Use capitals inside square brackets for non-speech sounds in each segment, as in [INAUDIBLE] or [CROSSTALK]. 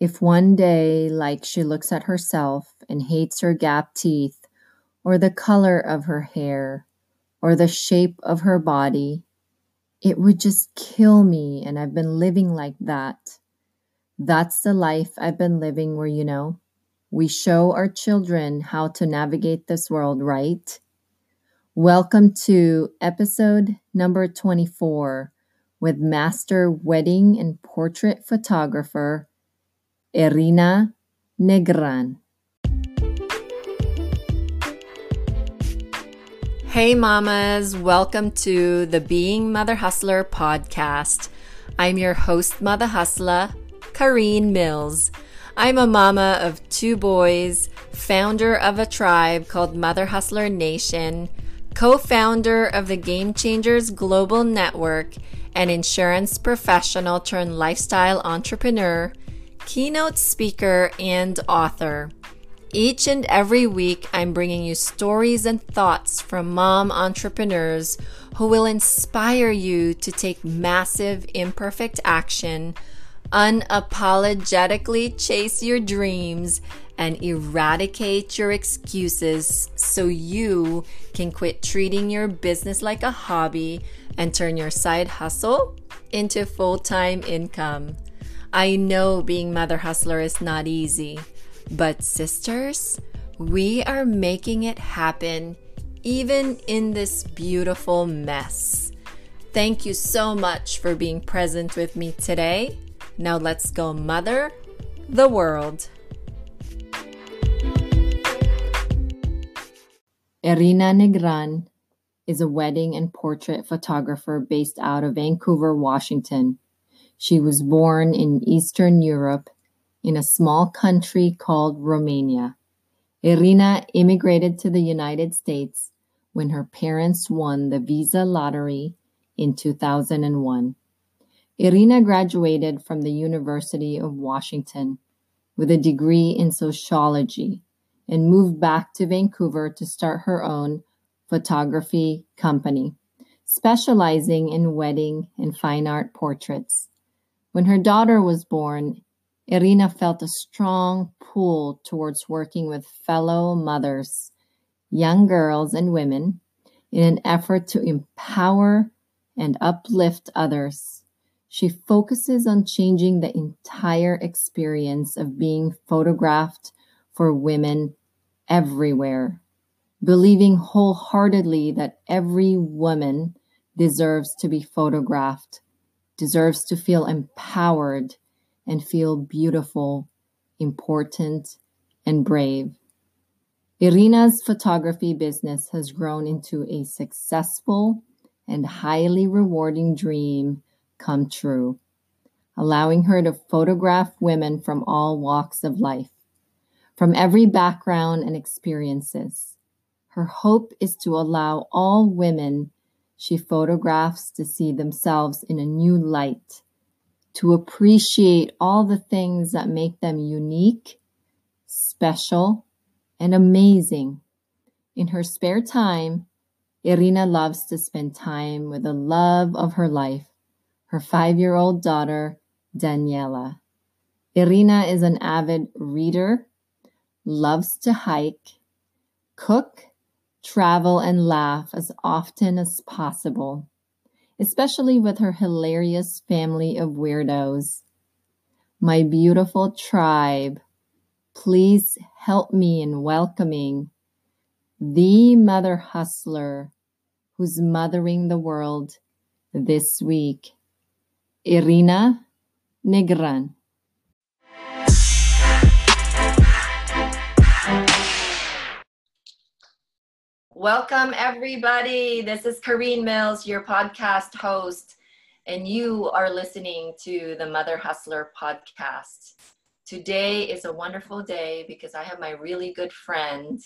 If one day, like she looks at herself and hates her gap teeth, or the color of her hair, or the shape of her body, it would just kill me, and I've been living like that. That's the life I've been living where, you know, we show our children how to navigate this world, right? Welcome to episode number 24 with master wedding and portrait photographer Irina Negran. Hey, mamas, welcome to the Being Mother Hustler podcast. I'm your host, Mother Hustler, Kareen Mills. I'm a mama of two boys, founder of a tribe called Mother Hustler Nation, co founder of the Game Changers Global Network, an insurance professional turned lifestyle entrepreneur keynote speaker, and author. Each and every week, I'm bringing you stories and thoughts from mom entrepreneurs who will inspire you to take massive, imperfect action, unapologetically chase your dreams, and eradicate your excuses so you can quit treating your business like a hobby and turn your side hustle into full time income. I know being mother hustler is not easy, but sisters, we are making it happen even in this beautiful mess. Thank you so much for being present with me today. Now let's go mother the world. Irina Negran is a wedding and portrait photographer based out of Vancouver, Washington. She was born in Eastern Europe in a small country called Romania. Irina immigrated to the United States when her parents won the visa lottery in 2001. Irina graduated from the University of Washington with a degree in sociology and moved back to Vancouver to start her own photography company, specializing in wedding and fine art portraits. When her daughter was born, Irina felt a strong pull towards working with fellow mothers, young girls, and women in an effort to empower and uplift others. She focuses on changing the entire experience of being photographed for women everywhere, believing wholeheartedly that every woman deserves to be photographed deserves to feel empowered and feel beautiful, important, and brave. Irina's photography business has grown into a successful and highly rewarding dream come true, allowing her to photograph women from all walks of life, from every background and experiences. Her hope is to allow all women she photographs to see themselves in a new light, to appreciate all the things that make them unique, special, and amazing. In her spare time, Irina loves to spend time with the love of her life, her five year old daughter, Daniela. Irina is an avid reader, loves to hike, cook, travel, and laugh as often as possible, especially with her hilarious family of weirdos. My beautiful tribe, please help me in welcoming the mother hustler who's mothering the world this week, Irina Negran. Welcome, everybody. This is Kareen Mills, your podcast host, and you are listening to the Mother Hustler podcast. Today is a wonderful day because I have my really good friend.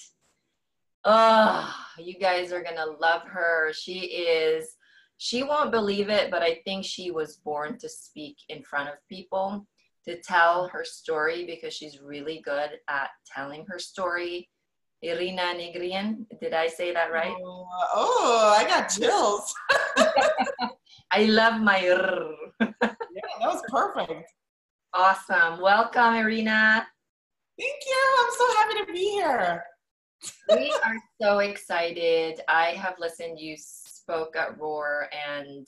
Oh, you guys are going to love her. She is, she won't believe it, but I think she was born to speak in front of people, to tell her story because she's really good at telling her story Irina Negrian. Did I say that right? Oh, oh I got chills. [LAUGHS] I love my yeah, that was perfect. Awesome. Welcome, Irina. Thank you. I'm so happy to be here. we are so excited. I have listened. You spoke at Roar, and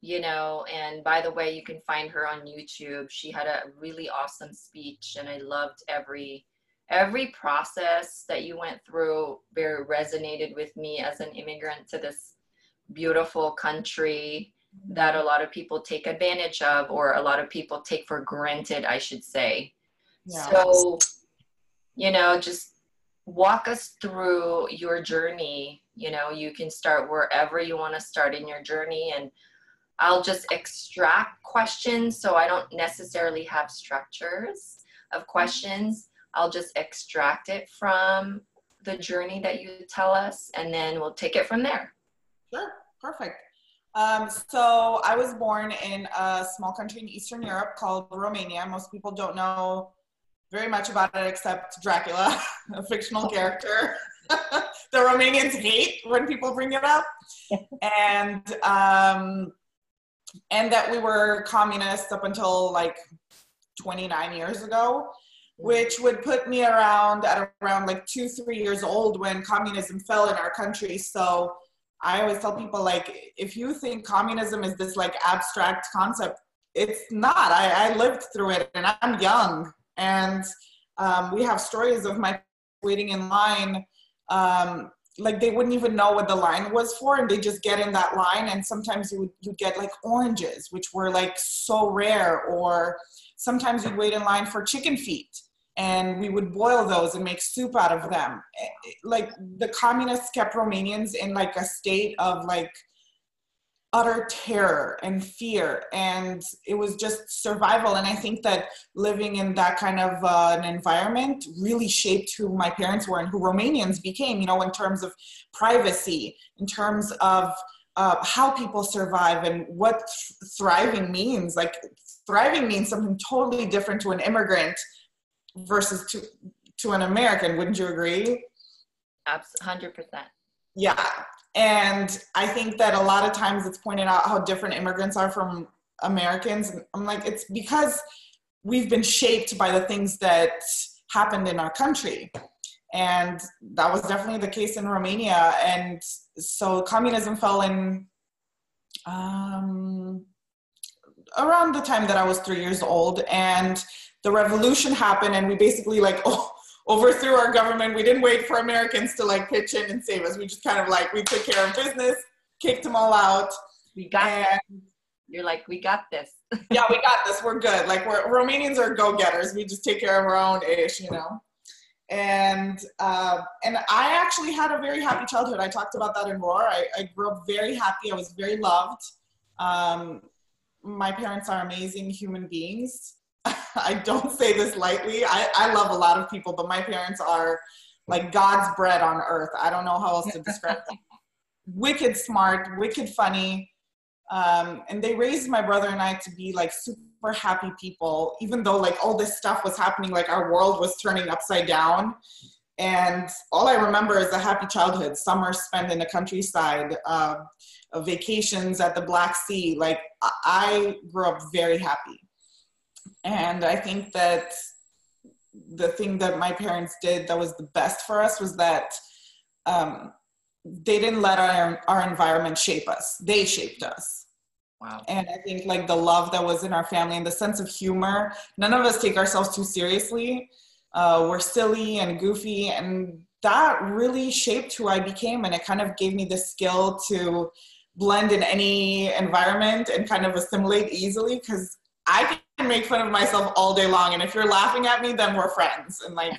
you know, and by the way, you can find her on YouTube. She had a really awesome speech, and I loved every every process that you went through. Very resonated with me as an immigrant to this beautiful country that a lot of people take advantage of or a lot of people take for granted i should say yeah. so you know just walk us through your journey you know you can start wherever you want to start in your journey and i'll just extract questions so i don't necessarily have structures of questions i'll just extract it from the journey that you tell us and then we'll take it from there sure perfect um, so I was born in a small country in Eastern Europe called Romania. Most people don't know very much about it except Dracula, [LAUGHS] a fictional character. [LAUGHS] the Romanians hate when people bring it up, and um, and that we were communists up until like 29 years ago, which would put me around at around like two three years old when communism fell in our country. So I always tell people like, if you think communism is this like abstract concept, it's not. I, I lived through it and I'm young. And um, we have stories of my waiting in line. Um, like they wouldn't even know what the line was for and they just get in that line and sometimes you would you get like oranges which were like so rare or sometimes you'd wait in line for chicken feet and we would boil those and make soup out of them. Like the communists kept Romanians in like a state of like utter terror and fear and it was just survival and i think that living in that kind of uh, an environment really shaped who my parents were and who romanians became you know in terms of privacy in terms of uh, how people survive and what th- thriving means like thriving means something totally different to an immigrant versus to to an American. Wouldn't you agree? Absolutely, hundred percent. Yeah, and I think that a lot of times it's pointed out how different immigrants are from Americans. I'm like, it's because we've been shaped by the things that happened in our country. And that was definitely the case in Romania. And so communism fell in um, around the time that I was three years old. And the revolution happened and we basically like oh, [LAUGHS] overthrew our government. We didn't wait for Americans to like pitch in and save us. We just kind of like we took care of business, kicked them all out. We got and, You're like, we got this. [LAUGHS] yeah, we got this. We're good. Like we're Romanians are go-getters. We just take care of our own ish, you know. And uh, and I actually had a very happy childhood. I talked about that in Roar. I, I grew up very happy. I was very loved. Um, my parents are amazing human beings [LAUGHS] I don't say this lightly. I, I love a lot of people, but my parents are like God's bread on earth. I don't know how else to describe them. [LAUGHS] wicked smart, wicked funny. Um, and they raised my brother and I to be like super happy people, even though like all this stuff was happening, like our world was turning upside down. And all I remember is a happy childhood, summers spent in the countryside, uh, vacations at the Black Sea. Like I grew up very happy. And I think that the thing that my parents did that was the best for us was that um, they didn't let our, our environment shape us, they shaped us. Wow. And I think like the love that was in our family and the sense of humor, none of us take ourselves too seriously. Uh, we're silly and goofy, and that really shaped who I became. And it kind of gave me the skill to blend in any environment and kind of assimilate easily because I can make fun of myself all day long. And if you're laughing at me, then we're friends. And like,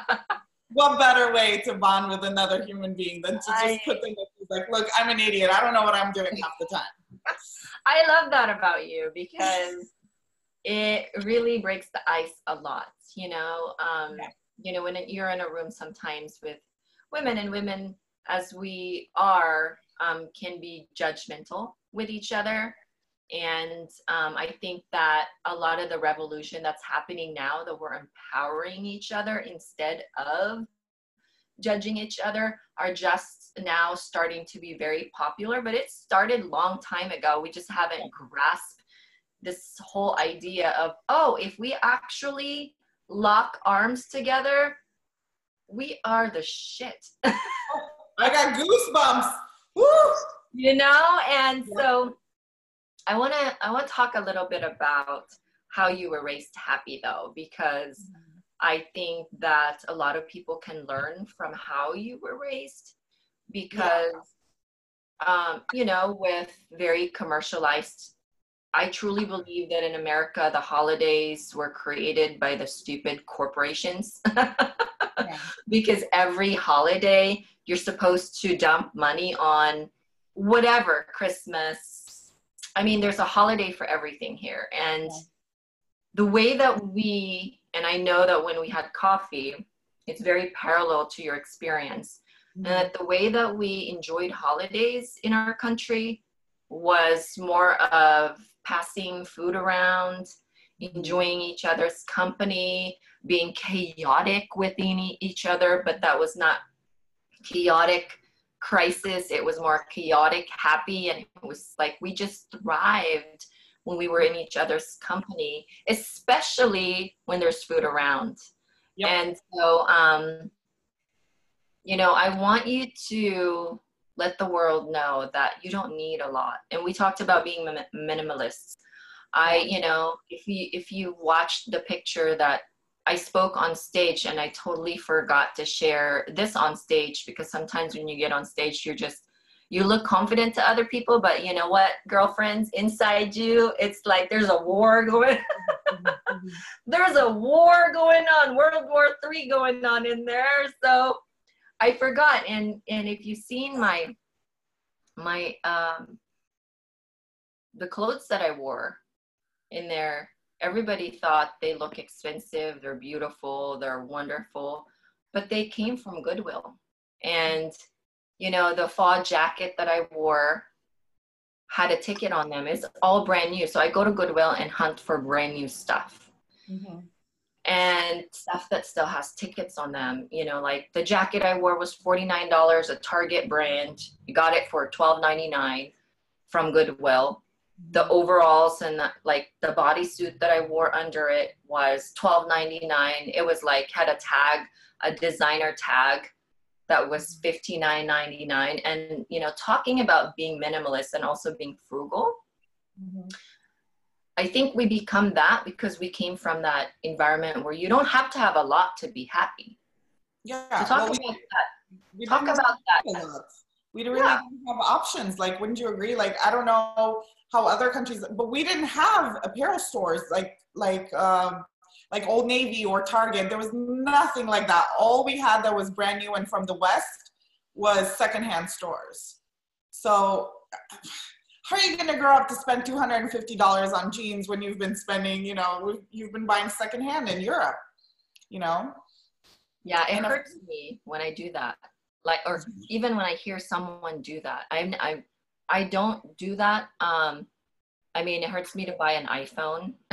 [LAUGHS] what better way to bond with another human being than to just I, put them like, look, I'm an idiot. I don't know what I'm doing half the time. [LAUGHS] I love that about you because it really breaks the ice a lot. You know, um, yeah. you know, when you're in a room sometimes with women and women as we are um, can be judgmental with each other and um, I think that a lot of the revolution that's happening now, that we're empowering each other instead of judging each other, are just now starting to be very popular. But it started long time ago. We just haven't grasped this whole idea of oh if we actually lock arms together we are the shit [LAUGHS] i got goosebumps Woo! you know and so i want to i want to talk a little bit about how you were raised happy though because mm-hmm. i think that a lot of people can learn from how you were raised because yeah. um, you know with very commercialized I truly believe that in America, the holidays were created by the stupid corporations. yeah. [LAUGHS] Because every holiday, you're supposed to dump money on whatever, Christmas. I mean, there's a holiday for everything here. And the way that we, and I know that when we had coffee, it's very parallel to your experience. Mm-hmm. And that the way that we enjoyed holidays in our country was more of passing food around, enjoying each other's company, being chaotic within each other, but that was not chaotic crisis. It was more chaotic, happy, and it was like we just thrived when we were in each other's company, especially when there's food around. Yep. And so, um, you know, I want you to let the world know that you don't need a lot and we talked about being minimalists i you know if you if you watch the picture that i spoke on stage and i totally forgot to share this on stage because sometimes when you get on stage you're just you look confident to other people but you know what girlfriends inside you it's like there's a war [LAUGHS] going there's a war going on world war three going on in there so I forgot. And and if you've seen my my um the clothes that I wore in there, everybody thought they look expensive, they're beautiful, they're wonderful, but they came from Goodwill. And you know, the fall jacket that I wore had a ticket on them. It's all brand new. So I go to Goodwill and hunt for brand new stuff. Mm-hmm and stuff that still has tickets on them. You know, like the jacket I wore was $49, a Target brand. You got it for $12.99 from Goodwill. The overalls and the, like the bodysuit that I wore under it was $12.99. It was like had a tag, a designer tag that was $59.99. And, you know, talking about being minimalist and also being frugal. Mm-hmm I think we become that because we came from that environment where you don't have to have a lot to be happy. Yeah. So talk well, about we, that. We talk about that. We really yeah. have options. Like, wouldn't you agree? Like, I don't know how other countries, but we didn't have apparel stores like like um, like Old Navy or Target. There was nothing like that. All we had that was brand new and from the West was secondhand stores. So how are you going to grow up to spend $250 on jeans when you've been spending, you know, you've been buying secondhand in Europe, you know? Yeah, it and hurts me when I do that. Like, or even when I hear someone do that. I'm, I, I don't do that. Um, I mean, it hurts me to buy an iPhone, [LAUGHS]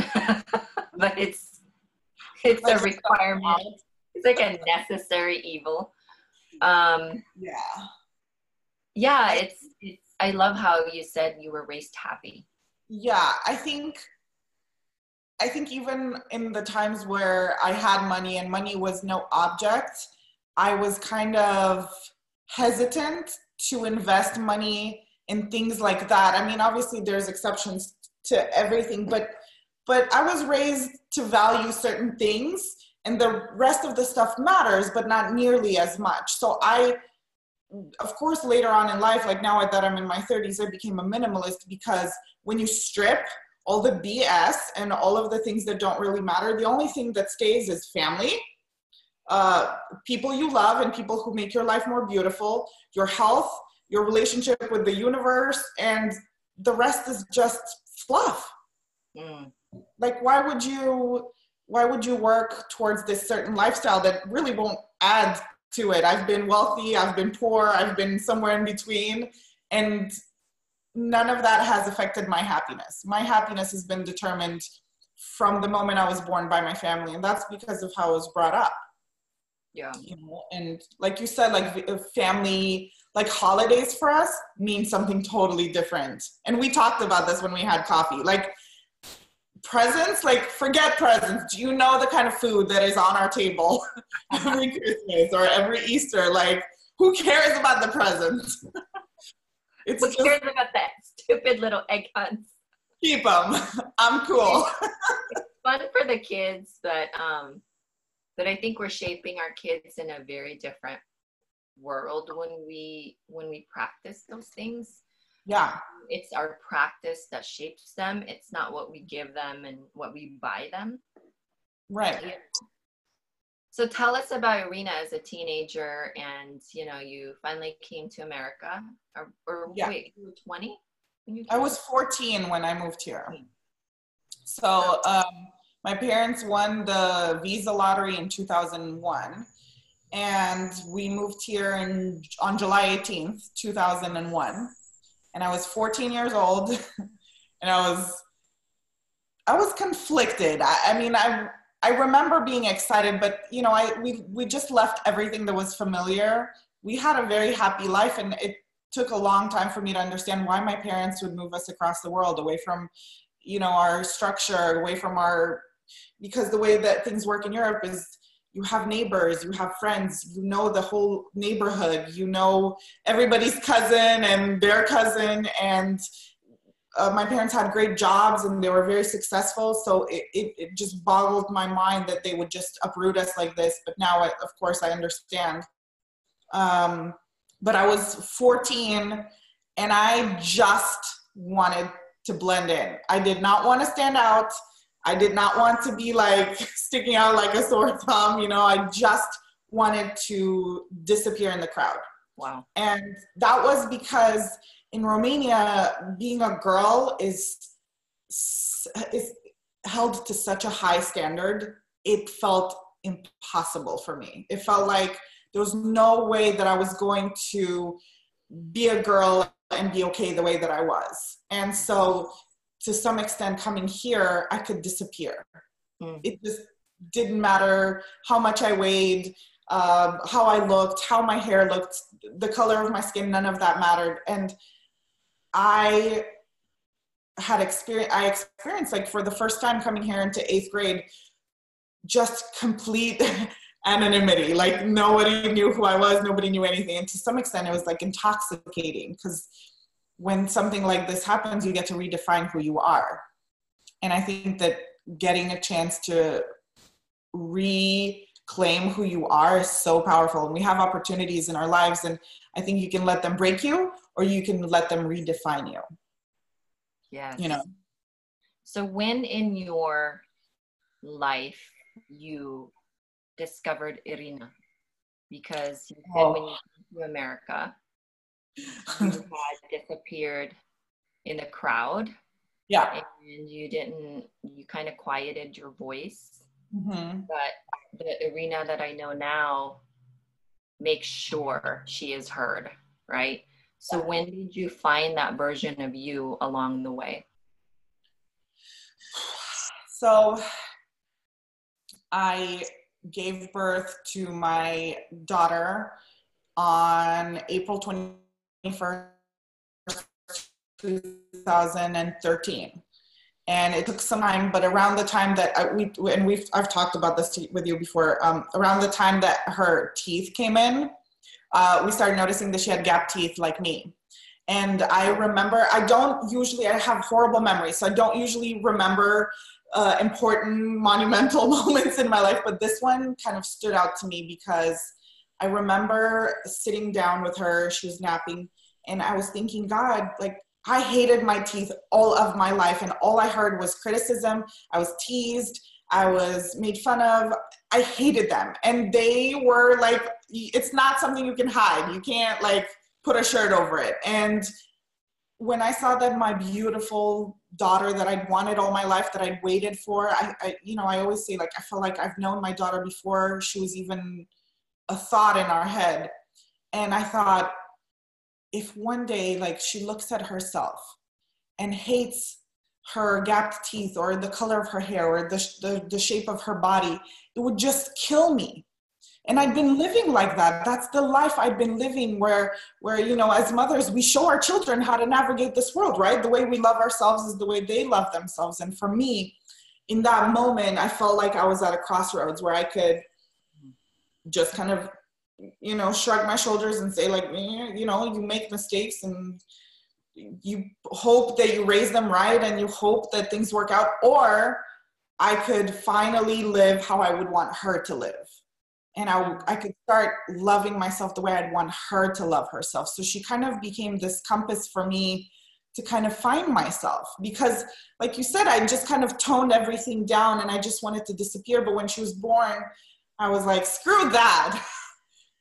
but it's, it's like a requirement. It's like a necessary evil. Um, yeah. Yeah, it's, it's I love how you said you were raised happy. Yeah, I think I think even in the times where I had money and money was no object, I was kind of hesitant to invest money in things like that. I mean, obviously there's exceptions to everything, but but I was raised to value certain things and the rest of the stuff matters, but not nearly as much. So I of course later on in life like now that i'm in my 30s i became a minimalist because when you strip all the bs and all of the things that don't really matter the only thing that stays is family uh, people you love and people who make your life more beautiful your health your relationship with the universe and the rest is just fluff mm. like why would you why would you work towards this certain lifestyle that really won't add to it. I've been wealthy, I've been poor, I've been somewhere in between, and none of that has affected my happiness. My happiness has been determined from the moment I was born by my family, and that's because of how I was brought up. Yeah. You know, and like you said, like family, like holidays for us mean something totally different. And we talked about this when we had coffee. Like presents, like forget presents. Do you know the kind of food that is on our table [LAUGHS] every Christmas or every Easter? Like, who cares about the presents? [LAUGHS] it's who just, cares about that stupid little egg hunts? Keep them. I'm cool. it's fun for the kids, but um, but I think we're shaping our kids in a very different world when we when we practice those things. Yeah. It's our practice that shapes them. It's not what we give them and what we buy them. Right. So tell us about irina as a teenager and you know you finally came to america. Or, or yeah. wait you were 20 i was 14 when i moved here. So um, my parents won the visa lottery in 2001 and we moved here in, on July 18th, 2001. And I was 14 years old, [LAUGHS] and I was I was conflicted. I, I, mean, I I remember being excited, but you know, I we we just left everything that was familiar. We had a very happy life, and it took a long time for me to understand why my parents would move us across the world, away from, you know, our structure, away from our because the way that things work in Europe is you have neighbors, you have friends, you know the whole neighborhood, you know everybody's cousin and their cousin. And uh, my parents had great jobs and they were very successful. So it, it, it, just boggled my mind that they would just uproot us like this. But now, I, of course, I understand. Um, but I was 14 and I just wanted to blend in. I did not want to stand out. I did not want to be like [LAUGHS] sticking out like a sore thumb, you know, I just wanted to disappear in the crowd. Wow. And that was because in Romania, being a girl is is held to such a high standard. It felt impossible for me. It felt like there was no way that I was going to be a girl and be okay the way that I was. And so to some extent coming here i could disappear. Mm. it just didn't matter how much i weighed um, how i looked how my hair looked the color of my skin none of that mattered. And i had experience i experienced like for the first time coming here into eighth grade just complete [LAUGHS] anonymity. Like nobody knew who i was nobody knew anything. And to some extent it was like intoxicating because when something like this happens, you get to redefine who you are. And I think that getting a chance to reclaim who you are is so powerful. And we have opportunities in our lives, and I think you can let them break you or you can let them redefine you. Yeah. You know. So when in your life you discovered Irina? Because you said oh. when you came to America, [LAUGHS] had disappeared in the crowd. Yeah. And you didn't, you kind of quieted your voice. Mm-hmm. But the Irina that I know now makes sure she is heard, right? So yeah. when did you find that version of you along the way? So I gave birth to my daughter on April 20 21st, 2013. And it took some time, but around the time that I, we, and we've, I've talked about this with you before, um, around the time that her teeth came in, uh, we started noticing that she had gap teeth like me. And I remember, I don't usually, I have horrible memories, so I don't usually remember uh, important monumental [LAUGHS] moments in my life, but this one kind of stood out to me because I remember sitting down with her, she was napping, and I was thinking, God, like, I hated my teeth all of my life, and all I heard was criticism. I was teased, I was made fun of. I hated them. And they were like, it's not something you can hide. You can't, like, put a shirt over it. And when I saw that my beautiful daughter that I'd wanted all my life, that I'd waited for, I, I, you know, I always say, like, I feel like I've known my daughter before she was even a thought in our head. And I thought, if one day, like, she looks at herself and hates her gapped teeth or the color of her hair or the, the, the shape of her body, it would just kill me. And i've been living like that. That's the life i've been living where where you know as mothers we show our children how to navigate this world right? The way we love ourselves is the way they love themselves. And for me in that moment, I felt like I was at a crossroads where I could just kind of, you know, shrug my shoulders and say, like, you know, you make mistakes and you hope that you raise them right and you hope that things work out. Or I could finally live how I would want her to live. And I, I could start loving myself the way I'd want her to love herself. So she kind of became this compass for me to kind of find myself because like you said i just kind of toned everything down and i just wanted to disappear but when she was born i was like screw that [LAUGHS]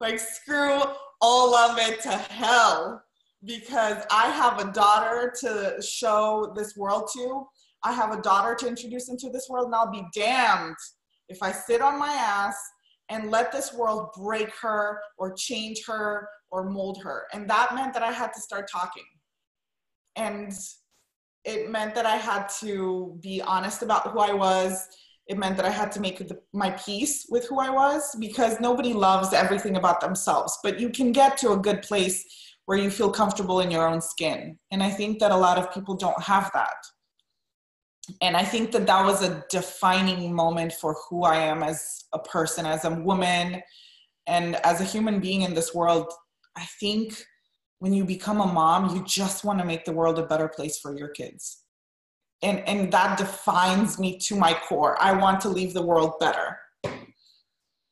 like screw all of it to hell because i have a daughter to show this world to i have a daughter to introduce into this world and i'll be damned if i sit on my ass and let this world break her or change her or mold her and that meant that i had to start talking and it meant that I had to be honest about who I was. It meant that I had to make the, my peace with who I was because nobody loves everything about themselves, but you can get to a good place where you feel comfortable in your own skin. And I think that a lot of people don't have that. And I think that that was a defining moment for who I am as a person, as a woman, and as a human being in this world. I think when you become a mom, you just want to make the world a better place for your kids. And, and that defines me to my core. I want to leave the world better.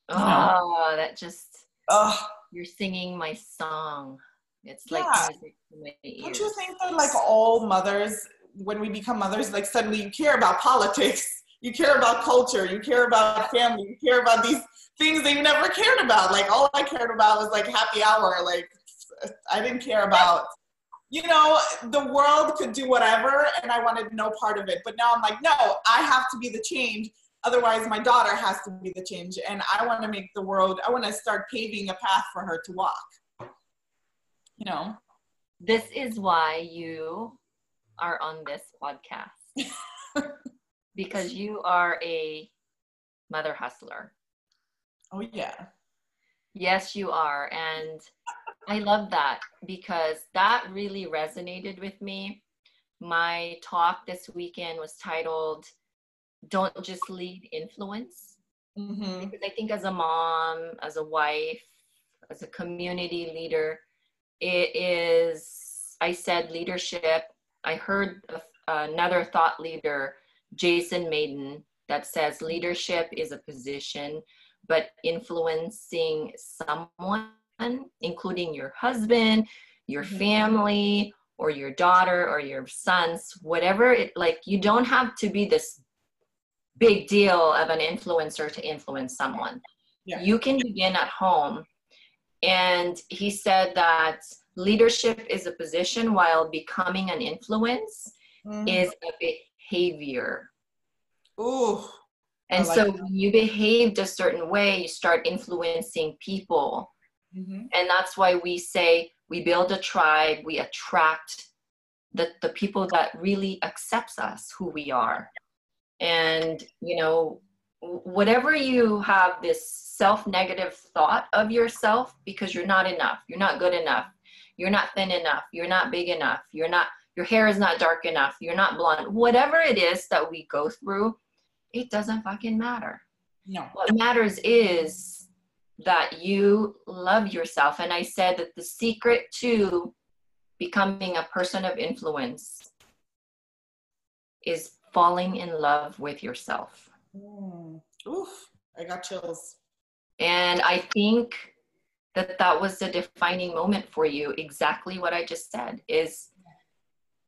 Oh, that just, uh, you're singing my song. It's like yeah. music to my ears. Don't you think that like all mothers, when we become mothers, like suddenly you care about politics, [LAUGHS] you care about culture, you care about family, you care about these things that you never cared about. Like all I cared about was like happy hour, like I didn't care about, you know, the world could do whatever and I wanted no part of it. But now I'm like, no, I have to be the change. Otherwise, my daughter has to be the change. And I want to make the world, I want to start paving a path for her to walk. You know? This is why you are on this podcast. [LAUGHS] because you are a mother hustler. Oh, yeah. Yes, you are. And I love that because that really resonated with me. My talk this weekend was titled Don't Just Lead Influence. Mm-hmm. Because I think as a mom, as a wife, as a community leader, it is, I said leadership. I heard another thought leader, Jason Maiden, that says leadership is a position, but influencing someone including your husband, your mm-hmm. family, or your daughter or your sons, whatever it like, you don't have to be this big deal of an influencer to influence someone. Yeah. You can begin at home. And he said that leadership is a position while becoming an influence mm. is a behavior. Ooh. And like so that. when you behaved a certain way, you start influencing people. Mm-hmm. And that's why we say we build a tribe, we attract the, the people that really accepts us who we are. And, you know, whatever you have this self-negative thought of yourself because you're not enough, you're not good enough, you're not thin enough, you're not big enough, you're not your hair is not dark enough, you're not blonde, whatever it is that we go through, it doesn't fucking matter. No. What matters is that you love yourself. And I said that the secret to becoming a person of influence is falling in love with yourself. Mm. Oof, I got chills. And I think that that was the defining moment for you. Exactly what I just said is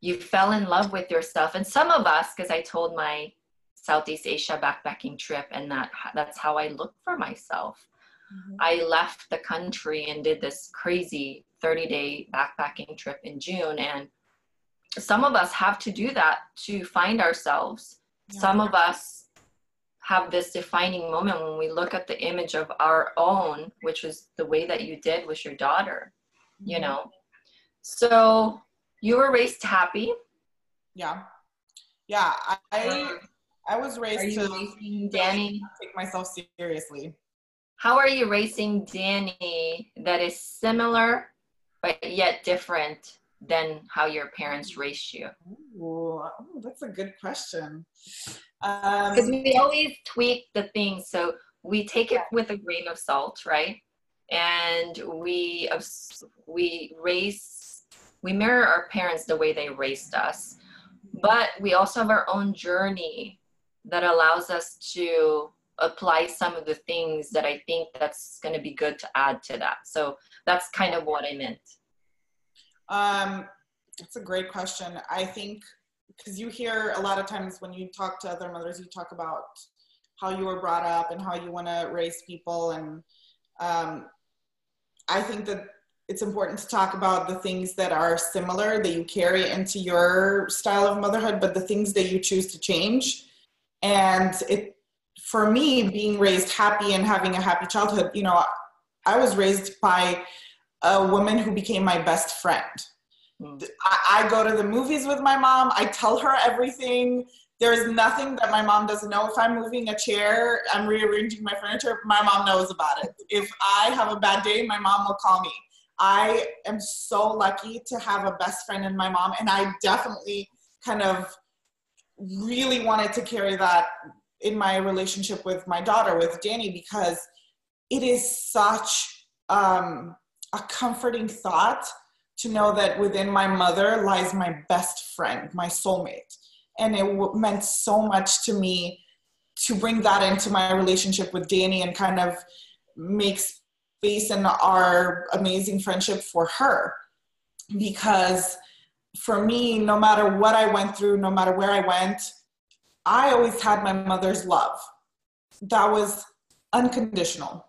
you fell in love with yourself. And some of us, because I told my Southeast Asia backpacking trip, and that that's how I look for myself. Mm-hmm. I left the country and did this crazy 30 day backpacking trip in June. And some of us have to do that to find ourselves. Yeah. Some of us have this defining moment when we look at the image of our own, which was the way that you did with your daughter, mm-hmm. you know. So you were raised happy. Yeah. Yeah. I I was raised to Danny take myself seriously how are you raising Danny that is similar but yet different than how your parents raised you? Ooh, that's a good question. Because um, we always tweak the things, so we take it with a grain of salt, right? And we we raise we mirror our parents the way they raised us, but we also have our own journey that allows us to apply some of the things that I think that's going to be good to add to that. So that's kind of what I meant. Um, that's a great question. I think because you hear a lot of times when you talk to other mothers, you talk about how you were brought up and how you want to raise people. And um, I think that it's important to talk about the things that are similar that you carry into your style of motherhood, but the things that you choose to change. And it, for me, being raised happy and having a happy childhood, you know, I was raised by a woman who became my best friend. Mm. I, I go to the movies with my mom. I tell her everything. There is nothing that my mom doesn't know. If I'm moving a chair, I'm rearranging my furniture, my mom knows about it. If I have a bad day, my mom will call me. I am so lucky to have a best friend in my mom, and I definitely kind of really wanted to carry that in my relationship with my daughter, with Danny, because it is such um, a comforting thought to know that within my mother lies my best friend, my soulmate. And it w- meant so much to me to bring that into my relationship with Danny and kind of make space in our amazing friendship for her. Because for me, no matter what I went through, no matter where I went, I always had my mother's love. That was unconditional.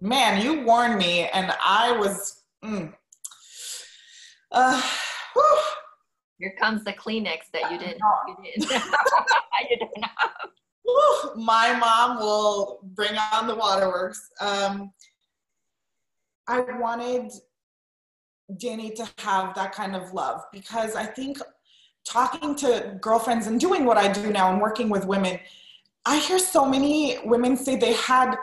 Man, you warned me, and I was. Mm, uh, Here comes the Kleenex that you didn't. You didn't, [LAUGHS] you didn't have. My mom will bring on the waterworks. Um, I wanted Danny to have that kind of love because I think talking to girlfriends and doing what I do now and working with women, I hear so many women say they had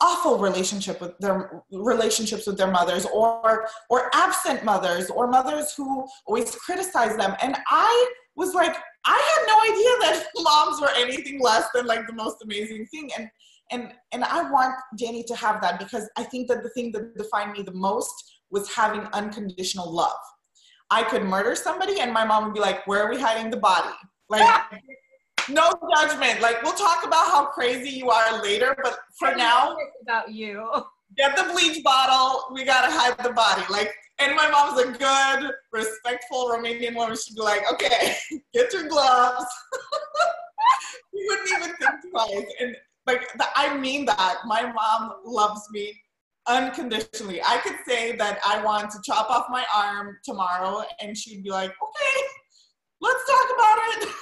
awful relationship with their relationships with their mothers or or absent mothers or mothers who always criticize them. And i was like i had no idea that [LAUGHS] moms were anything less than like the most amazing thing. And and and i want danny to have that because i think that the thing that defined me the most was having unconditional love i could murder somebody and my mom would be like where are we hiding the body like [LAUGHS] no judgment. Like we'll talk about how crazy you are later, but for now, about you. Get the bleach bottle. We gotta hide the body. Like, and my mom's a good, respectful Romanian woman. She'd be like, "Okay, [LAUGHS] get your gloves." [LAUGHS] you wouldn't even think twice. And like, I mean that. My mom loves me unconditionally. I could say that I want to chop off my arm tomorrow, and she'd be like, "Okay, let's talk about it." [LAUGHS]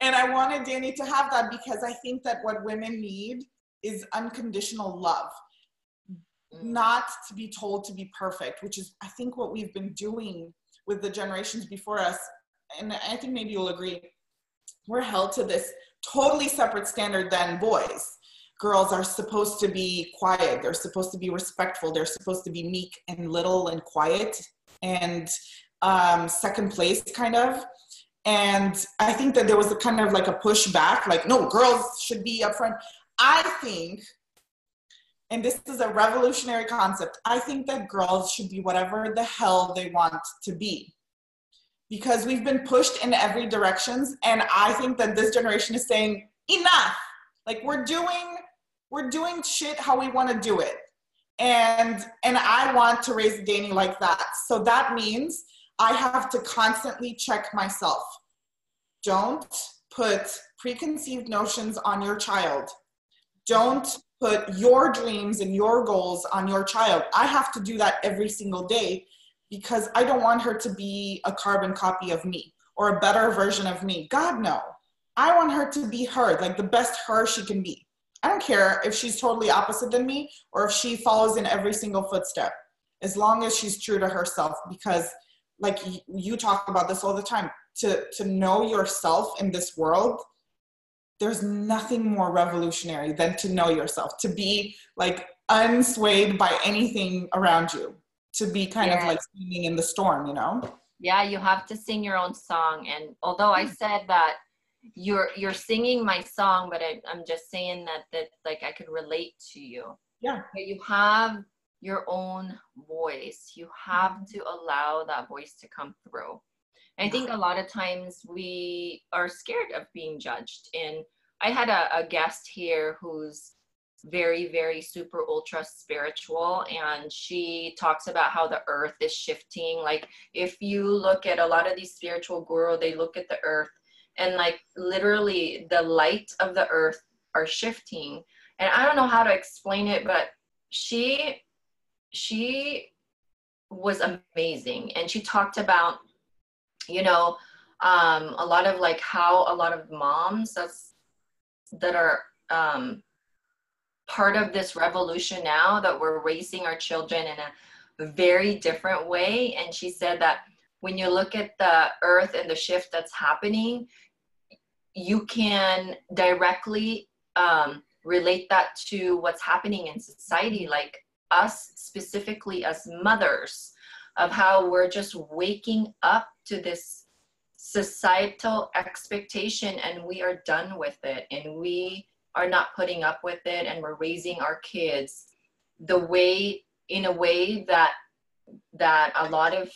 And I wanted Danny to have that because I think that what women need is unconditional love, mm. not to be told to be perfect, which is, I think, what we've been doing with the generations before us. And I think maybe you'll agree, we're held to this totally separate standard than boys. Girls are supposed to be quiet, they're supposed to be respectful, they're supposed to be meek and little and quiet and um, second place, kind of and I think that there was a kind of like a pushback, like, no, girls should be up front. I think, and this is a revolutionary concept, I think that girls should be whatever the hell they want to be. Because we've been pushed in every directions, and I think that this generation is saying, enough. Like we're doing, we're doing shit how we want to do it. And and I want to raise Danny like that. So that means I have to constantly check myself. Don't put preconceived notions on your child. Don't put your dreams and your goals on your child. I have to do that every single day because I don't want her to be a carbon copy of me or a better version of me. God, no. I want her to be her, like the best her she can be. I don't care if she's totally opposite than me or if she follows in every single footstep, as long as she's true to herself, because like you talk about this all the time to to know yourself in this world there's nothing more revolutionary than to know yourself to be like unswayed by anything around you to be kind of like singing in the storm you know? Yeah you have to sing your own song and although i said that you're you're singing my song, but I, I'm just saying that that like I could relate to you. Yeah. but You have your own voice. You have mm-hmm. to allow that voice to come through. I think a lot of times we are scared of being judged. And I had a, a guest here who's very, very super ultra spiritual, and she talks about how the earth is shifting. Like, if you look at a lot of these spiritual guru, they look at the earth and like literally the light of the earth are shifting. And I don't know how to explain it, but she she was amazing and she talked about you know um, a lot of like how a lot of moms that's that are um, part of this revolution now that we're raising our children in a very different way and she said that when you look at the earth and the shift that's happening you can directly um, relate that to what's happening in society like us specifically as mothers of how we're just waking up to this societal expectation and we are done with it and we are not putting up with it and we're raising our kids the way in a way that that a lot of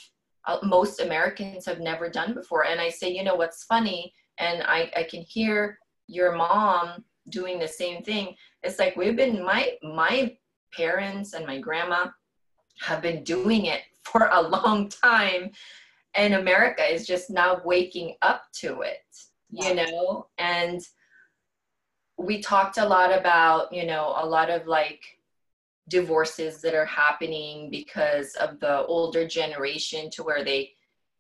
uh, most americans have never done before. And i say you know what's funny and i i can hear your mom doing the same thing. It's like we've been my my parents and my grandma have been doing it for a long time and america is just now waking up to it you know? And we talked a lot about you know a lot of like divorces that are happening because of the older generation to where they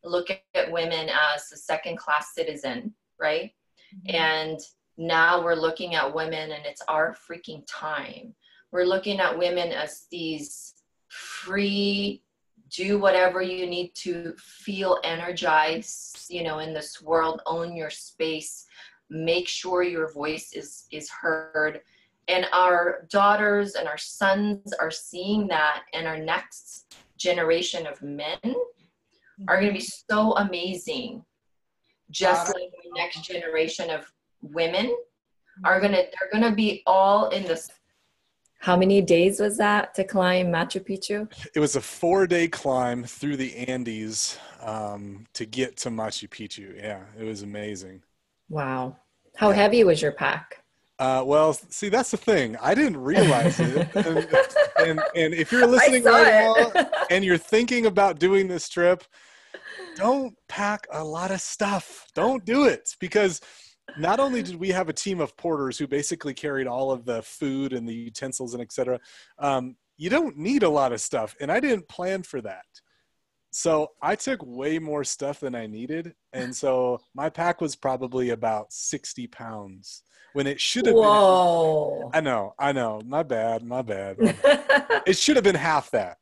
look at women as a second class citizen right? Mm-hmm. and now we're looking at women and it's our freaking time. We're looking at women as these free do whatever you need to feel energized you know in this world own your space make sure your voice is is heard. And our daughters and our sons are seeing that and our next generation of men are going to be so amazing. Just next generation of women are going to they're going to be all in this how many days was that to climb Machu Picchu? It was a four day climb through the Andes um, to get to Machu Picchu. Yeah, it was amazing. Wow. How yeah. heavy was your pack? Uh, well, see, that's the thing. I didn't realize it. [LAUGHS] And, and, and, if you're listening right now and you're thinking about doing this trip, don't pack a lot of stuff. Don't do it because not only did we have a team of porters who basically carried all of the food and the utensils and etc um, you don't need a lot of stuff and i didn't plan for that so i took way more stuff than i needed and so my pack was probably about 60 pounds when it should have Whoa. been i know i know my bad my bad, my bad. it should have been half that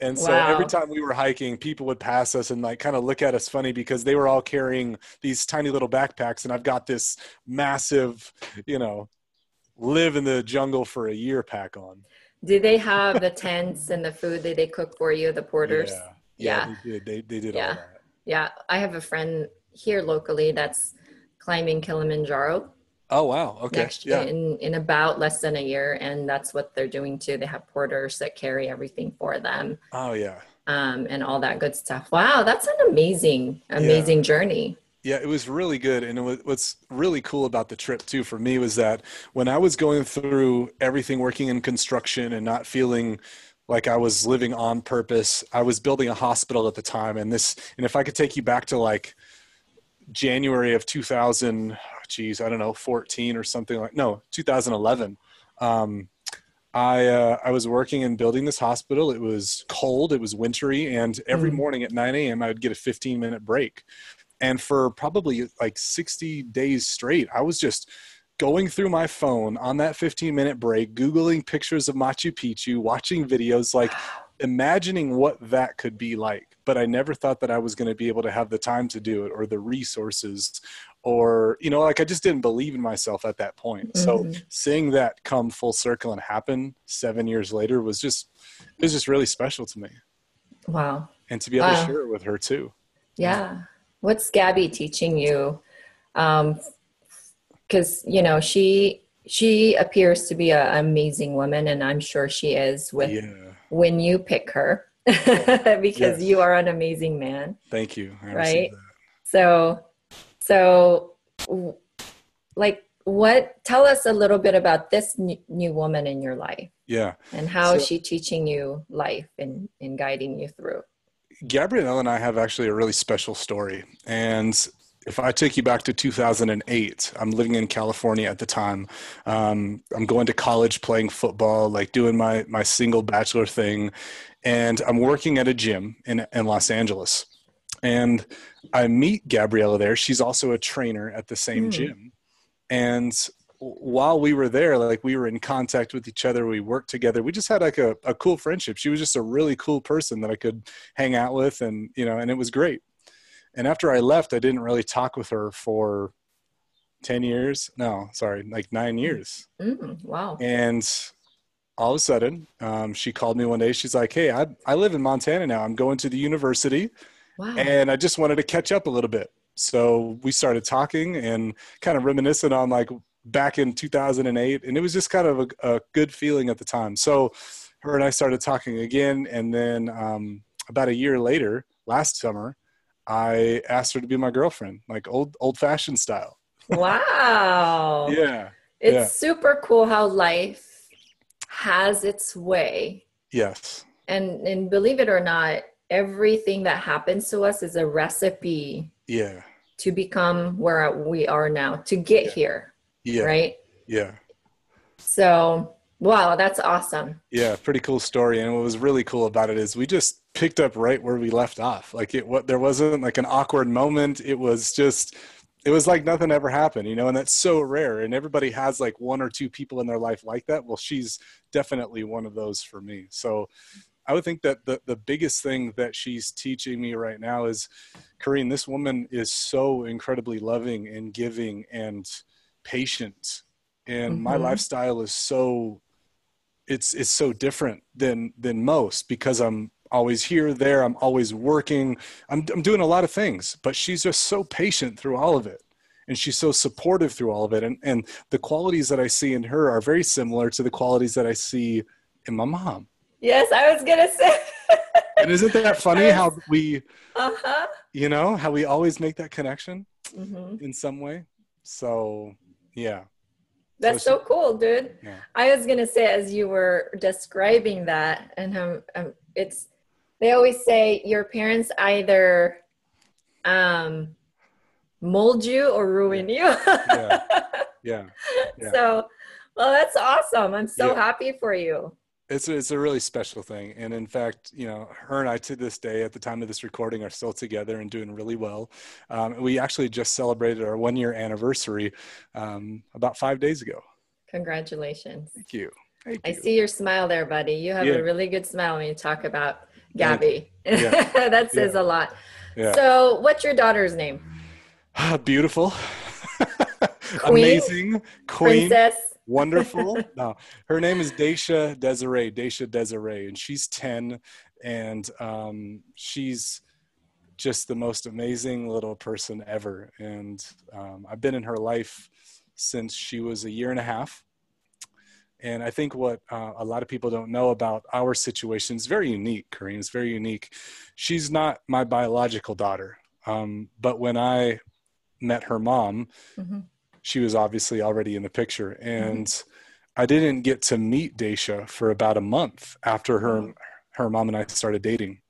and so wow. every time we were hiking, people would pass us and like kind of look at us funny because they were all carrying these tiny little backpacks, and I've got this massive, you know, live in the jungle for a year pack on. Do they have the tents and the food that they cook for you, the porters? Yeah, yeah, yeah. They did. They, they did yeah. all that. Yeah, I have a friend here locally that's climbing Kilimanjaro Oh wow! Okay. Next yeah. in in about less than a year, and that's what they're doing too. They have porters that carry everything for them. Oh yeah. Um, and all that good stuff. Wow, that's an amazing, amazing yeah. journey. Yeah, it was really good. And was, what's really cool about the trip too for me was that when I was going through everything working in construction and not feeling like I was living on purpose, I was building a hospital at the time. And this, and if I could take you back to like January of 2000, geez, I don't know, 14 or something like, no, 2011. Um, I, uh, I was working and building this hospital. It was cold, it was wintry, and every mm morning at 9 a.m., I would get a 15 minute break. And for probably like 60 days straight, I was just going through my phone on that 15 minute break, Googling pictures of Machu Picchu, watching videos, like imagining what that could be like. But I never thought that I was going to be able to have the time to do it or the resources or you know like i just didn't believe in myself at that point mm-hmm. so seeing that come full circle and happen seven years later was just it was just really special to me wow and to be able wow. to share it with her too yeah what's gabby teaching you Um, because you know she she appears to be an amazing woman, and I'm sure she is with Yeah. when you pick her [LAUGHS] because Yes. you are an amazing man. Thank you. I Right. that. So, so like, what? Tell us a little bit about this new, new woman in your life Yeah. and how is So- she teaching you life and, and guiding you through. Gabrielle and I have actually a really special story. And if I take you back to 2008, I'm living in California at the time. Um, I'm going to college playing football, like doing my, my single bachelor thing. And I'm working at a gym in, in Los Angeles. And I meet Gabriella there. She's also a trainer at the same Hmm. gym. And while we were there, like we were in contact with each other, we worked together. We just had like a, a cool friendship. She was just a really cool person that I could hang out with, and you know, and it was great. And after I left, I didn't really talk with her for ten years. No, sorry, like nine years. Mm, wow. And all of a sudden, um, she called me one day. She's like, "Hey, I I live in Montana now. I'm going to the university." Wow. and I just wanted to catch up a little bit. So we started talking and kind of reminiscing on like back in 2008, and it was just kind of a, a good feeling at the time. So her and I started talking again, and then um, about a year later, last summer, I asked her to be my girlfriend, like old old fashioned style. wow. [LAUGHS] Yeah. It's yeah. super cool how life has its way. Yes. And and believe it or not, everything that happens to us is a recipe Yeah. to become where we are now, to get Yeah. here, Yeah. right? Yeah. So, wow, that's awesome. Yeah, pretty cool story. And what was really cool about it is we just picked up right where we left off. Like it what there wasn't like an awkward moment. It was just it was like nothing ever happened, you know, and that's so rare. And everybody has like one or two people in their life like that. Well, she's definitely one of those for me. So I would think that the, the biggest thing that she's teaching me right now is Kareen, this woman is so incredibly loving and giving and patient. And my Mhm. lifestyle is so it's it's so different than than most because I'm always here there I'm always working I'm I'm doing a lot of things but she's just so patient through all of it and she's so supportive through all of it and and the qualities that I see in her are very similar to the qualities that I see in my mom Yes, I was gonna say. and isn't that [LAUGHS] funny how we uh-huh. you know how we always make that connection hmm in some way so yeah That's So so cool, dude. yeah I was gonna say as you were describing that, and um, um, it's they always say your parents either um, mold you or ruin you. Yeah. [LAUGHS] yeah Yeah. So, well, that's awesome. I'm so happy for you. It's a, it's a really special thing. And in fact, you know, her and I to this day, at the time of this recording, are still together and doing really well. Um, we actually just celebrated our one year anniversary um, about five days ago. Congratulations. Thank you. Thank I you. see your smile there, buddy. You have Yeah. a really good smile when you talk about Gabby. Yeah. [LAUGHS] that says a lot. Yeah. So, what's your daughter's name? [SIGHS] Beautiful. [LAUGHS] Queen? Amazing. Queen. Princess? Wonderful. [LAUGHS] No, her name is Daisha Desiree. Daisha Desiree, and she's ten, and um, she's just the most amazing little person ever. And um, I've been in her life since she was a year and a half. And I think what uh, a lot of people don't know about our situation is very unique, Kareen. It's very unique. She's not my biological daughter. Um, but when I met her mom, Mhm. She was obviously already in the picture. And I didn't get to meet Daisha for about a month after her her mom and I started dating.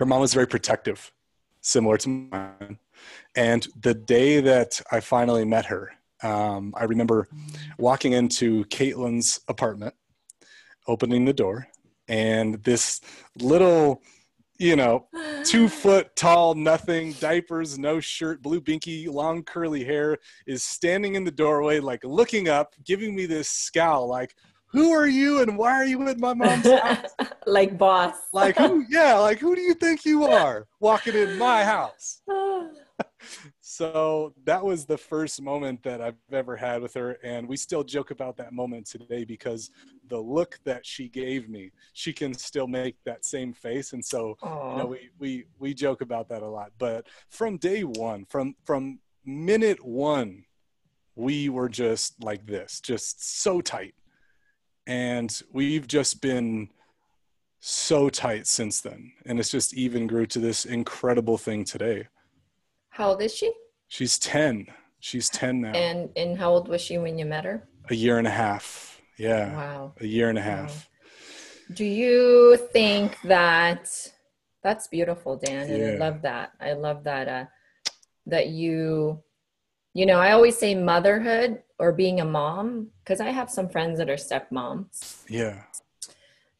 Her mom was very protective, similar to mine. And the day that I finally met her, um, I remember walking into Caitlin's apartment, opening the door, and this little, you know, two [SIGHS] foot tall, nothing, diapers, no shirt, blue binky, long curly hair, is standing in the doorway, like looking up, giving me this scowl, like, who are you and why are you at my mom's [LAUGHS] house? like boss. like, who, [LAUGHS] yeah, like, who do you think you are walking in my house? Oh, So that was the first moment that I've ever had with her. And we still joke about that moment today because the look that she gave me, she can still make that same face. And so you know, we, we, we joke about that a lot, but from day one, from, from minute one, we were just like this, just so tight. And we've just been so tight since then. And it's just even grew to this incredible thing today. How old is she? She's 10. She's 10 now. And and how old was she when you met her? A year and a half. Yeah. Wow. A year and a half. Wow. Do you think that that's beautiful, Dan? And Yeah. I love that. I love that uh that you you know, I always say motherhood or being a mom because I have some friends that are stepmoms Yeah.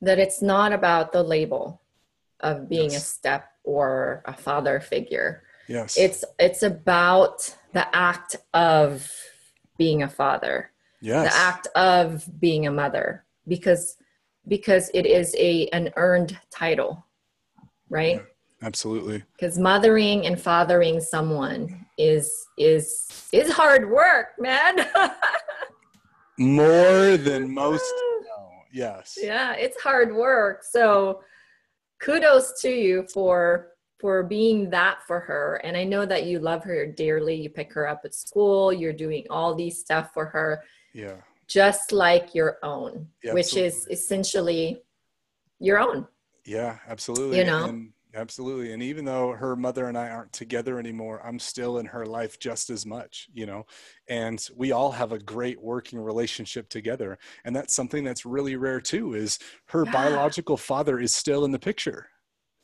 that it's not about the label of being a step or a father figure. Yes. It's it's about the act of being a father. yes. the act of being a mother because because it is a an earned title right Absolutely. because mothering and fathering someone is is is hard work man [LAUGHS] More than most [LAUGHS] know. Yes. yeah it's hard work so kudos to you for for being that for her and i know that you love her dearly you pick her up at school you're doing all these stuff for her Yeah. just like your own Yeah, which is essentially your own Yeah, absolutely. You know? And absolutely. And even though her mother and I aren't together anymore, I'm still in her life just as much, you know. And we all have a great working relationship together. And that's something that's really rare too is her Yeah. biological father is still in the picture.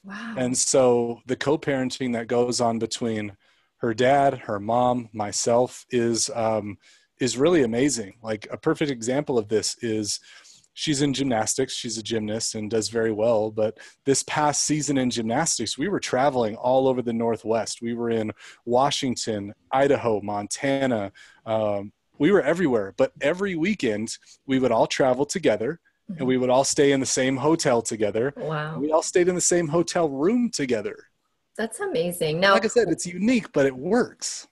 Wow And so the co-parenting that goes on between her dad, her mom, myself is um, is really amazing. Like a perfect example of this is she's in gymnastics. She's a gymnast and does very well. But this past season in gymnastics, we were traveling all over the Northwest. We were in Washington, Idaho, Montana. Um, we were everywhere. But every weekend, we would all travel together and we would all stay in the same hotel together. Wow, We all stayed in the same hotel room together. that's amazing. Now, Like I said, it's unique, but it works.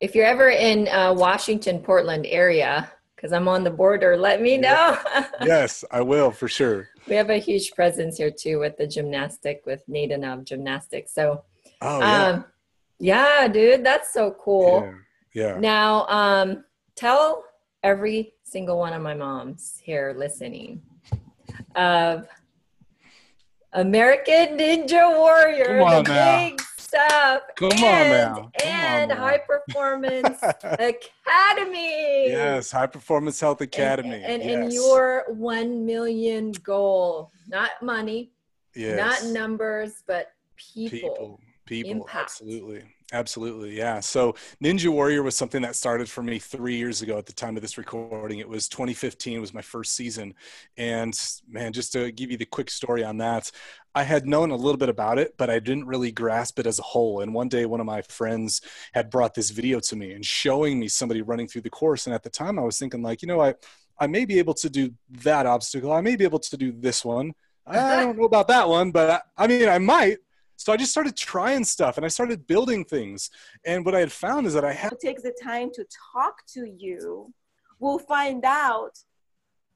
if you're ever in uh, Washington, Portland area, because I'm on the border, let me know. [LAUGHS] Yes, I will for sure. we have a huge presence here too with the gymnastic with Nadanov Gymnastics. So, Oh yeah. um, yeah, dude, that's so cool. yeah. Yeah. Now, um, tell every single one of my moms here listening of American Ninja Warrior, Come on now. big stuff, Come on and, now. Come on and now. High Performance [LAUGHS] Academy. yes, High Performance Health Academy. And, and, yes. your one million goal, not money, yes. not numbers, but people. people people Impact. absolutely absolutely yeah. So ninja warrior was something that started for me three years ago at the time of this recording. It was 2015 was my first season and man just to give you the quick story on that i had known a little bit about it but i didn't really grasp it as a whole and one day one of my friends had brought this video to me and showing me somebody running through the course and at the time i was thinking like you know i i may be able to do that obstacle i may be able to do this one. I [LAUGHS] don't know about that one but I, I mean i might so I just started trying stuff and I started building things. And what I had found is that I had who takes the time to talk to you will find out,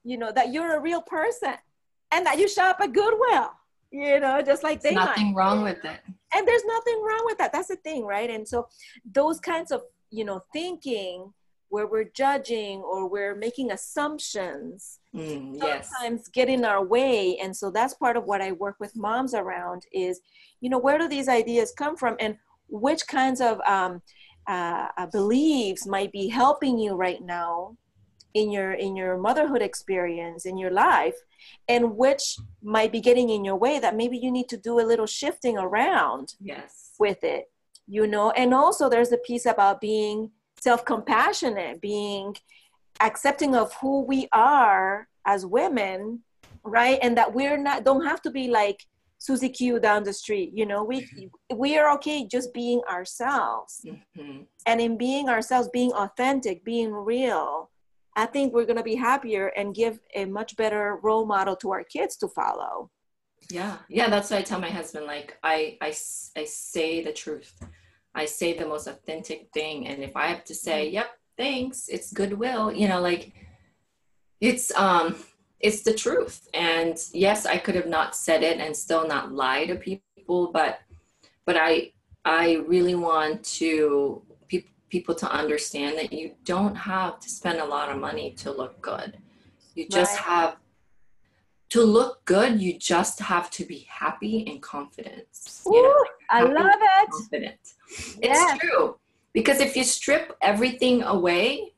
you know, that you're a real person and that you shop at Goodwill, you know, just like they nothing might. wrong with it. And there's nothing wrong with that. That's the thing, right? And so those kinds of, you know, thinking where we're judging or we're making assumptions Mm, yes. sometimes get in our way and so that's part of what i work with moms around is you know where do these ideas come from and which kinds of um, uh, uh, beliefs might be helping you right now in your in your motherhood experience in your life and which might be getting in your way that maybe you need to do a little shifting around Yes. with it you know and also there's the piece about being self-compassionate being accepting of who we are as women right and that we're not don't have to be like susie q down the street you know we we are okay just being ourselves Mhm. and in being ourselves being authentic being real i think we're going to be happier and give a much better role model to our kids to follow Yeah, yeah, that's what I tell my husband. Like, I I I say the truth. I say the most authentic thing, and if I have to say, "Yep, thanks," it's goodwill. You know, like it's um, it's the truth. And yes, I could have not said it and still not lie to people, but but I I really want to pe- people to understand that you don't have to spend a lot of money to look good. You just Right. have to look good, you just have to be happy and confident. You know, Ooh, I love it. confident. It's Yes. true. Because if you strip everything away,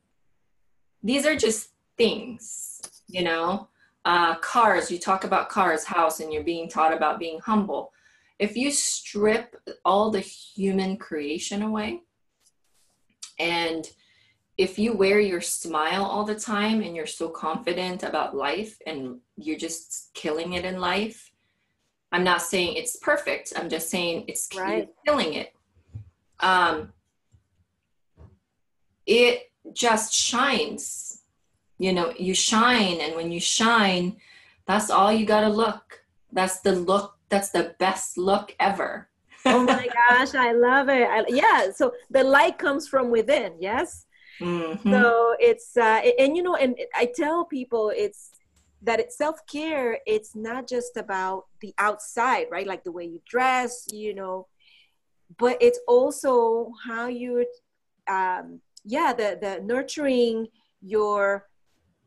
these are just things, you know. Uh, cars, you talk about cars, house, and you're being taught about being humble. If you strip all the human creation away, and if you wear your smile all the time and you're so confident about life and you're just killing it in life, I'm not saying it's perfect. I'm just saying it's Right. killing it. Um, it just shines. You know, you shine, and when you shine, that's all you gotta look. That's the look. That's the best look ever. oh my gosh, I love it. I, yeah, so the light comes from within, yes? Mhm. So it's, uh, and you know, and I tell people it's that it's self care, it's not just about the outside, right? Like the way you dress, you know, but it's also how you, um, yeah, the, the nurturing your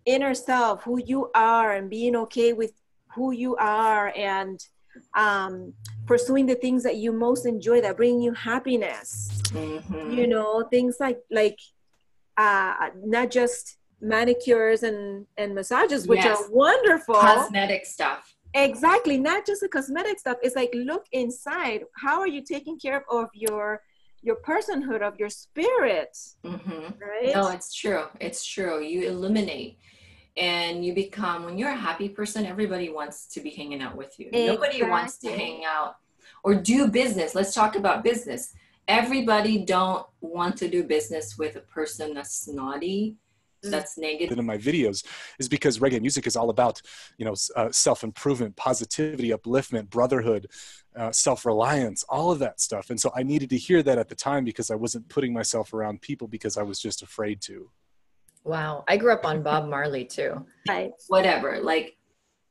inner self, who you are, and being okay with who you are, and um, pursuing the things that you most enjoy that bring you happiness Mhm. you know things like like uh not just manicures and and massages which Yes. are wonderful Cosmetic stuff. exactly not just the cosmetic stuff it's like look inside how are you taking care of your your personhood of your spirit hmm right No, it's true. It's true. You illuminate and you become, when you're a happy person, everybody wants to be hanging out with you. Nobody wants to hang out or do business. Let's talk about business. Everybody don't want to do business with a person that's snotty, Mm. that's negative. in my videos is because reggae music is all about you know uh, self-improvement positivity upliftment brotherhood uh, self-reliance all of that stuff and so i needed to hear that at the time because i wasn't putting myself around people because i was just afraid to Wow. I grew up on Bob Marley too. right whatever like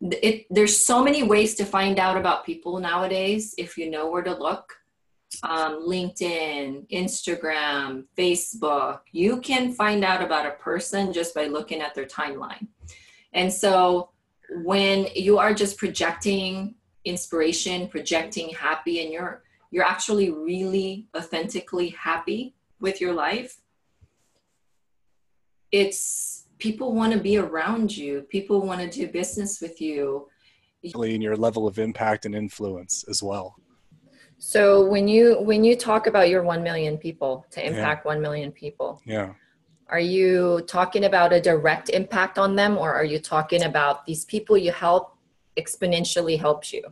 it there's so many ways to find out about people nowadays if you know where to look um, linkedin instagram facebook. You can find out about a person just by looking at their timeline. And so when you are just projecting inspiration projecting happy and you're you're actually really authentically happy with your life it's people want to be around you. People want to do business with you. In your level of impact and influence as well So when you when you talk about your 1 million people to Yeah. impact 1 million people, yeah are you talking about a direct impact on them or are you talking about these people you help exponentially helps you?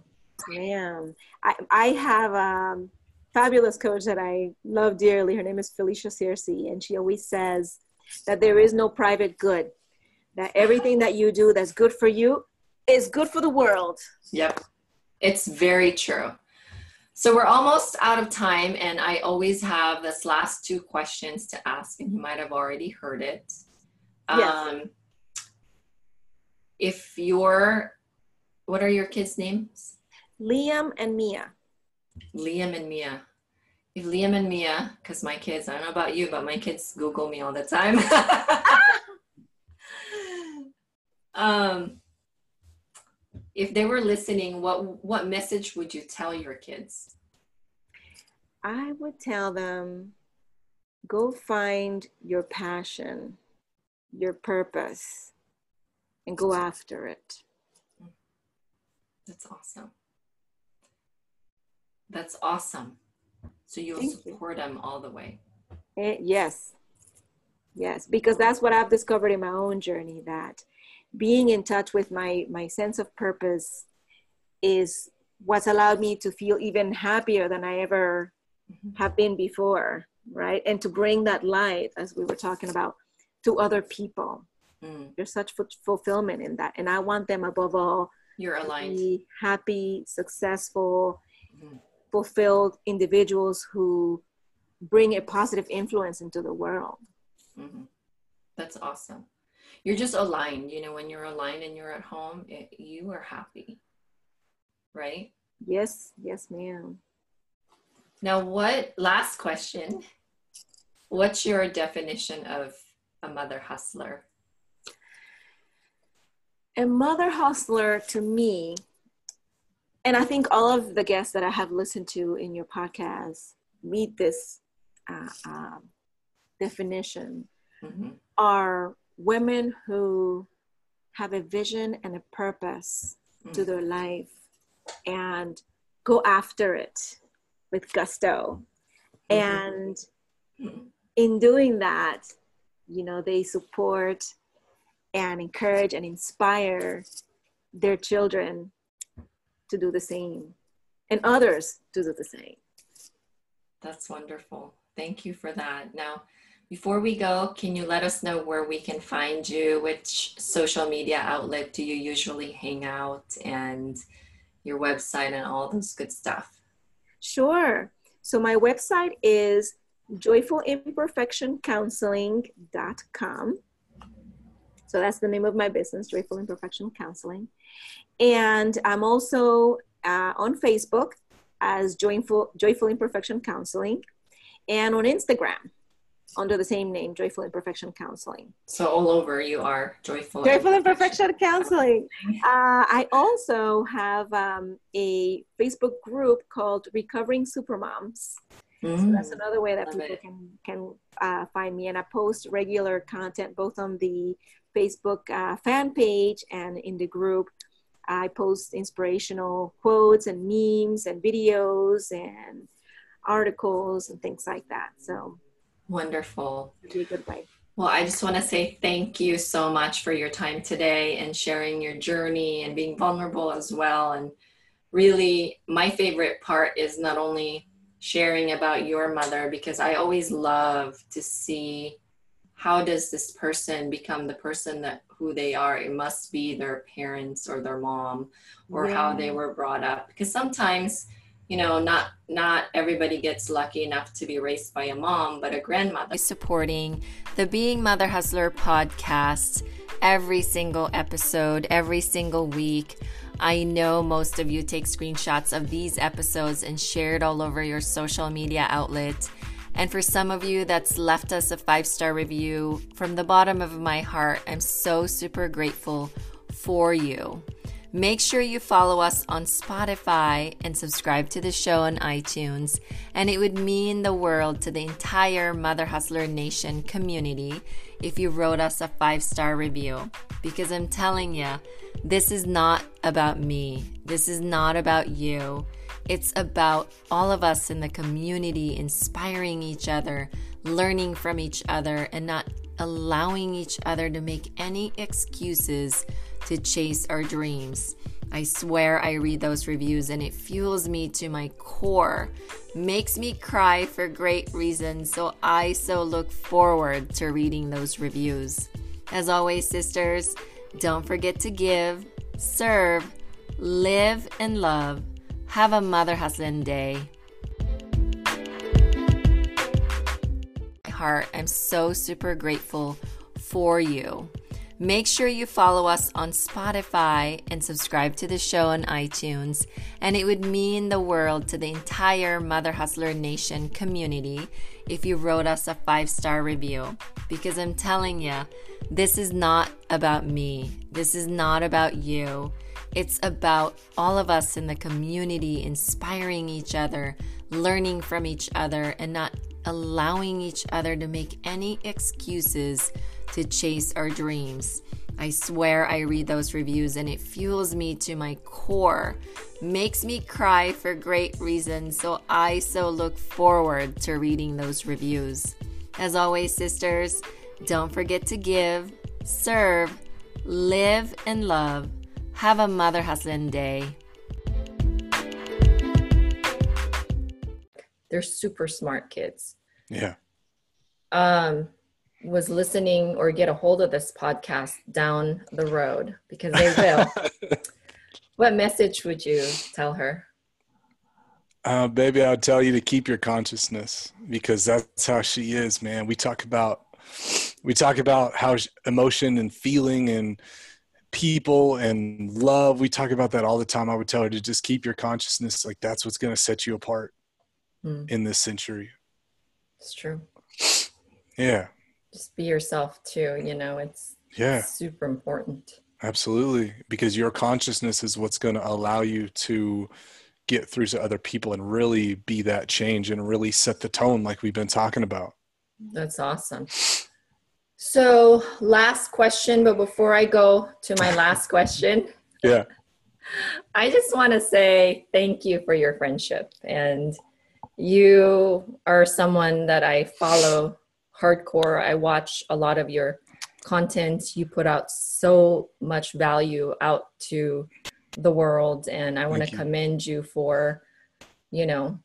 Damn. I, I have a fabulous coach that I love dearly. Her name is Felicia Searcy, and she always says that there is no private good, that everything that you do that's good for you is good for the world. Yep. It's very true. So we're almost out of time, and I always have this last two questions to ask, and you might have already heard it. Yes. Um, if your, what are your kids' names? Liam and Mia. Liam and Mia. If Liam and Mia, because my kids, I don't know about you, but my kids Google me all the time. [LAUGHS] [LAUGHS] um, if they were listening, what what message would you tell your kids? I would tell them go find your passion, your purpose, and go after it. That's awesome. That's awesome. So you'll Thank you. support them all the way. Eh, yes. Yes, because that's what I've discovered in my own journey that being in touch with my my sense of purpose is what's allowed me to feel even happier than I ever Mhm. have been before, right? And to bring that light as we were talking about to other people. Mm, There's such fu- fulfillment in that and I want them above all you're to aligned. be happy, successful, Mhm. fulfilled individuals who bring a positive influence into the world. Mhm. That's awesome. You're just aligned. You know, when you're aligned and you're at home, it, you are happy, right? Yes, yes, ma'am. Now, what last question? What's your definition of a mother hustler? A mother hustler to me, and I think all of the guests that I have listened to in your podcast meet this uh, uh, definition, mm-hmm. are women who have a vision and a purpose mm-hmm. to mm. their life and go after it with gusto. Mm-hmm. And mm-hmm. in doing that, you know, they support and encourage and inspire their children to do the same and others to do the same. That's wonderful. Thank you for that. Now, before we go, can you let us know where we can find you? Which social media outlet do you usually hang out and your website and all those good stuff? Sure. So my website is joyfulimperfectioncounseling.com. So that's the name of my business, Joyful Imperfection Counseling. And I'm also uh, on Facebook as Joyful, Joyful Imperfection Counseling and on Instagram under the same name, Joyful Imperfection Counseling. So all over you are Joyful. Joyful Imperfection Counseling. Uh, I also have um, a Facebook group called Recovering Supermoms. Mm, so that's another way that people it. can can uh, find me, and I post regular content both on the Facebook uh, fan page and in the group. I post inspirational quotes and memes and videos and articles and things like that. So Wonderful. Be a good way. Well, I just want to say thank you so much for your time today and sharing your journey and being vulnerable as well. And really, my favorite part is not only sharing about your mother, because I always love to see how does this person become the person that who they are it must be their parents or their mom or yeah. how they were brought up because sometimes you know not not everybody gets lucky enough to be raised by a mom but a grandmother. Supporting the being mother hustler podcast every single episode every single week. I know most of you take screenshots of these episodes and share it all over your social media outlet. And for some of you that's left us a five star review from the bottom of my heart. I'm so super grateful for you Make sure you follow us on Spotify and subscribe to the show on iTunes. And it would mean the world to the entire Mother Hustler Nation community if you wrote us a five star review. Because I'm telling you, this is not about me. This is not about you. It's about all of us in the community inspiring each other, learning from each other, and not allowing each other to make any excuses to chase our dreams. I swear I read those reviews and it fuels me to my core, makes me cry for great reasons. So I so look forward to reading those reviews. As always, sisters, don't forget to give, serve, live, and love. Have a mother hustling day. My heart, I'm so super grateful for you. Make sure you follow us on Spotify and subscribe to the show on iTunes. And it would mean the world to the entire Mother Hustler Nation community if you wrote us a five star review. Because I'm telling you, this is not about me. This is not about you. It's about all of us in the community inspiring each other, learning from each other, and not allowing each other to make any excuses to chase our dreams. I swear I read those reviews and it fuels me to my core, makes me cry for great reasons. So I so look forward to reading those reviews. As always, sisters, don't forget to give, serve, live, and love. Have a mother hustling day. They're super smart kids. Yeah. Um, was listening or get a hold of this podcast down the road because they will. [LAUGHS] what message would you tell her? Uh, baby, I would tell you to keep your consciousness because that's how she is, man. We talk about we talk about how emotion and feeling and people and love. We talk about that all the time. I would tell her to just keep your consciousness. Like that's what's going to set you apart mm. in this century. It's true. Yeah. Just be yourself too. You know, it's Yeah. super important. Absolutely. Because your consciousness is what's going to allow you to get through to other people and really be that change and really set the tone like we've been talking about. That's awesome. So, last question, but before I go to my last [LAUGHS] question, Yeah. [LAUGHS] I just want to say thank you for your friendship. And you are someone that I follow hardcore. I watch a lot of your content. You put out so much value out to the world. And I want to commend you for, you know,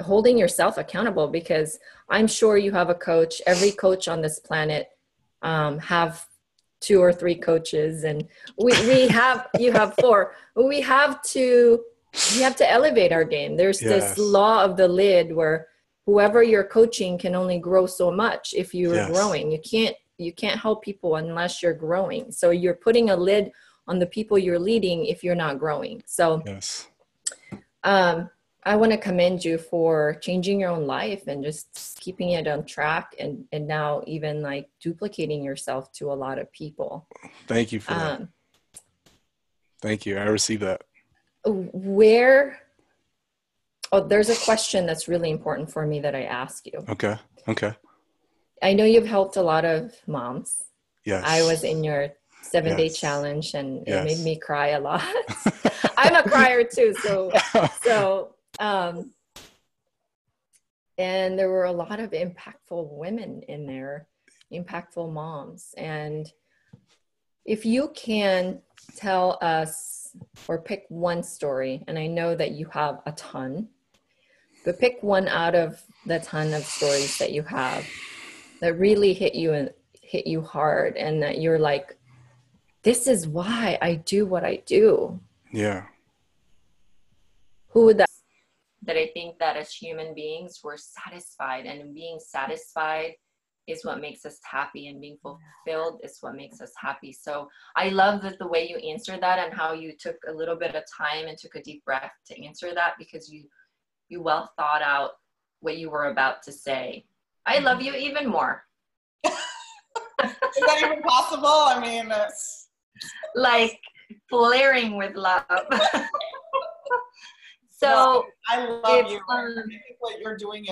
holding yourself accountable because I'm sure you have a coach. Every coach on this planet um, have two or three coaches and we, we [LAUGHS] have you have four we have to we have to elevate our game there's Yes. this law of the lid where whoever you're coaching can only grow so much if you're Yes. growing you can't you can't help people unless you're growing so you're putting a lid on the people you're leading if you're not growing so Yes. um, I want to commend you for changing your own life and just keeping it on track and, and now even like duplicating yourself to a lot of people. Thank you for that. Um, Thank you. I received that. where, oh, there's a question that's really important for me that I ask you. Okay. Okay. I know you've helped a lot of moms. Yes. I was in your seven day challenge and it made me cry a lot. [LAUGHS] [LAUGHS] I'm a crier too. So [LAUGHS] so um and there were a lot of impactful women in there impactful moms and if you can tell us or pick one story and i know that you have a ton but pick one out of the ton of stories that you have that really hit you and hit you hard and that you're like this is why i do what i do yeah. who would that that i think that as human beings we're satisfied and being satisfied is what makes us happy and being fulfilled is what makes us happy so i love that the way you answered that and how you took a little bit of time and took a deep breath to answer that because you you well thought out what you were about to say i love you even more [LAUGHS] Is that even possible? I mean, it's, like flaring with love [LAUGHS] so no, I love you. um, I think what you're doing is